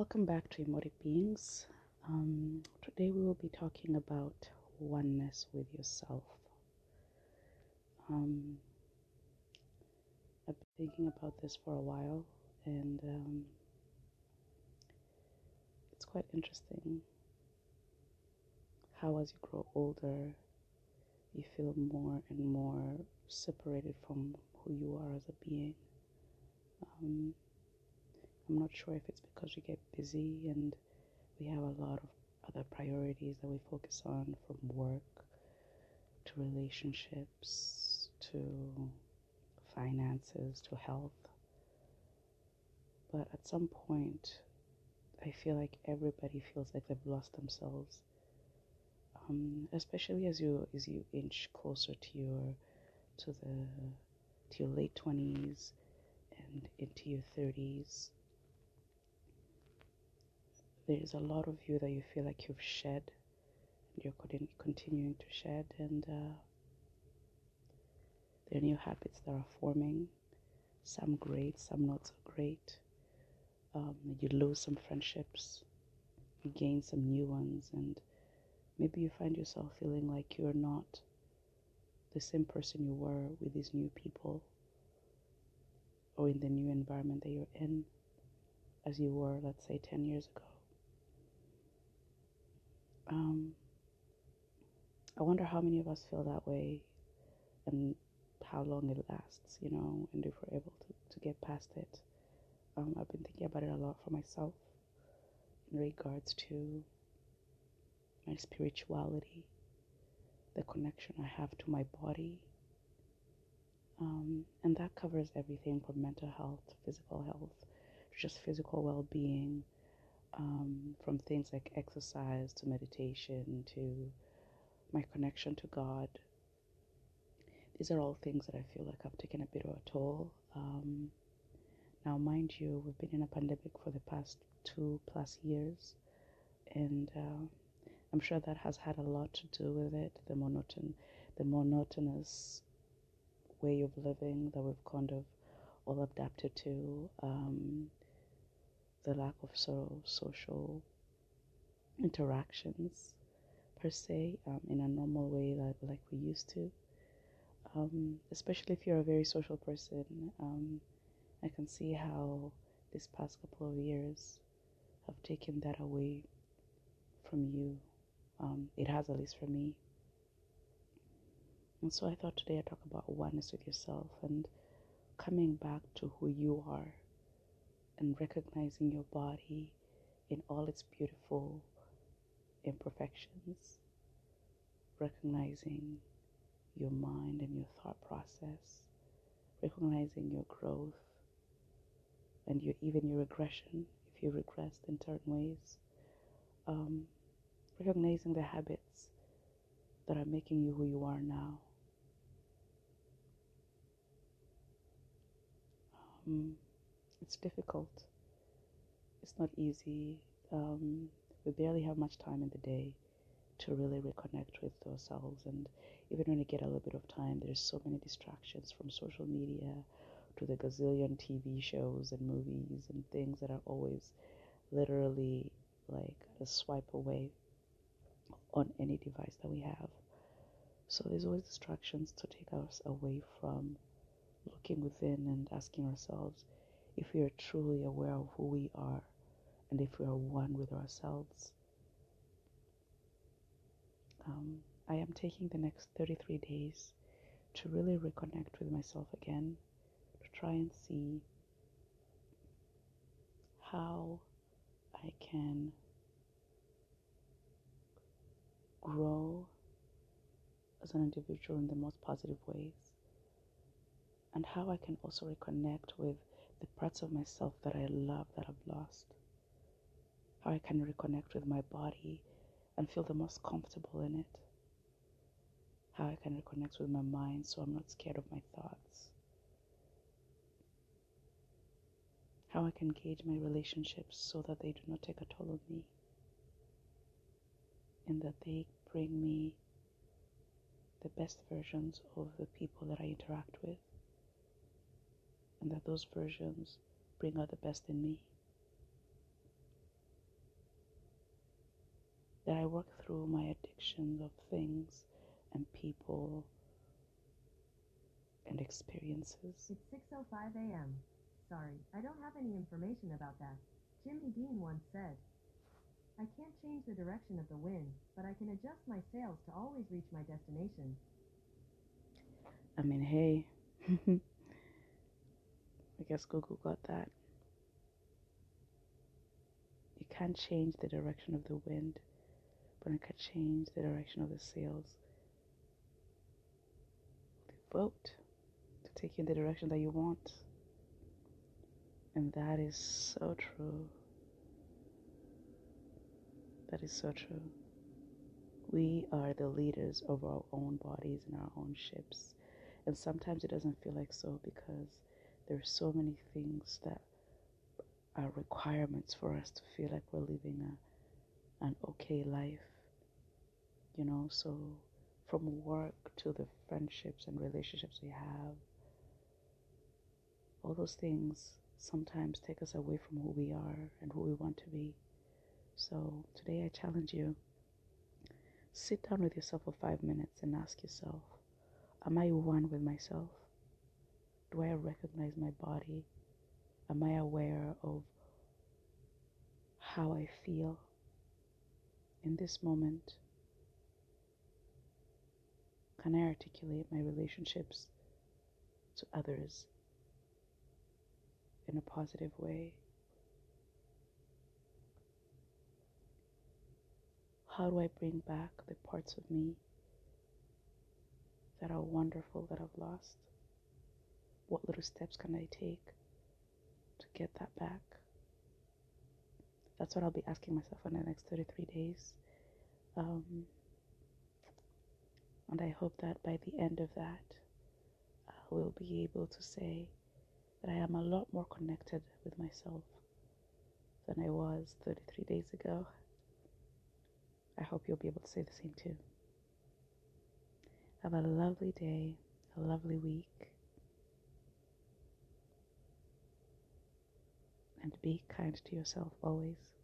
Welcome back to Emotive Beings. Um, today we will be talking about oneness with yourself. Um, I've been thinking about this for a while, and um, it's quite interesting how, as you grow older, you feel more and more separated from who you are as a being. I'm not sure if it's because we get busy and we have a lot of other priorities that we focus on from work to relationships to finances to health. But at some point, I feel like everybody feels like they've lost themselves. Um, especially as you as you inch closer to your to the to your late twenties and into your thirties there's a lot of you that you feel like you've shed and you're continuing to shed and uh, there are new habits that are forming. Some great some not so great. Um, you lose some friendships you gain some new ones and maybe you find yourself feeling like you're not the same person you were with these new people or in the new environment that you're in as you were let's say 10 years ago um, I wonder how many of us feel that way and how long it lasts, you know, and if we're able to, to get past it. Um, I've been thinking about it a lot for myself in regards to my spirituality, the connection I have to my body. Um, and that covers everything from mental health, physical health, just physical well being, um, from things like exercise to meditation to my connection to God. These are all things that I feel like I've taken a bit of a toll. Um, now, mind you, we've been in a pandemic for the past two plus years, and uh, I'm sure that has had a lot to do with it. The monoton, the monotonous way of living that we've kind of all adapted to. Um, the lack of sort of social interactions per se um, in a normal way like, like we used to. Um, especially if you're a very social person, um, I can see how this past couple of years have taken that away from you. Um, it has, at least for me. And so I thought today I'd talk about oneness with yourself and coming back to who you are and recognizing your body in all its beautiful imperfections, recognizing your mind and your thought process, recognizing your growth and your even your regression if you regressed in certain ways, um, recognizing the habits that are making you who you are now. Um, it's difficult. It's not easy. Um, we barely have much time in the day to really reconnect with ourselves. And even when we get a little bit of time, there's so many distractions from social media to the gazillion TV shows and movies and things that are always literally like a swipe away on any device that we have. So there's always distractions to take us away from looking within and asking ourselves, if we are truly aware of who we are and if we are one with ourselves. Um, I am taking the next 33 days to really reconnect with myself again, to try and see how I can grow as an individual in the most positive ways, and how I can also reconnect with parts of myself that I love that I've lost. How I can reconnect with my body and feel the most comfortable in it. How I can reconnect with my mind so I'm not scared of my thoughts. How I can gauge my relationships so that they do not take a toll on me. And that they bring me the best versions of the people that I interact with and that those versions bring out the best in me. that I work through my addictions of things and people and experiences. It's 6.05 a.m. Sorry, I don't have any information about that. Jimmy Dean once said, I can't change the direction of the wind, but I can adjust my sails to always reach my destination. I mean, hey, I guess Google got that. You can't change the direction of the wind, but I can change the direction of the sails. Vote to take you in the direction that you want. And that is so true. That is so true. We are the leaders of our own bodies and our own ships. And sometimes it doesn't feel like so because there are so many things that are requirements for us to feel like we're living a, an okay life. You know, so from work to the friendships and relationships we have, all those things sometimes take us away from who we are and who we want to be. So today I challenge you sit down with yourself for five minutes and ask yourself Am I one with myself? Do I recognize my body? Am I aware of how I feel in this moment? Can I articulate my relationships to others in a positive way? How do I bring back the parts of me that are wonderful that I've lost? What little steps can I take to get that back? That's what I'll be asking myself in the next 33 days. Um, and I hope that by the end of that, I will be able to say that I am a lot more connected with myself than I was 33 days ago. I hope you'll be able to say the same too. Have a lovely day, a lovely week, and be kind to yourself always.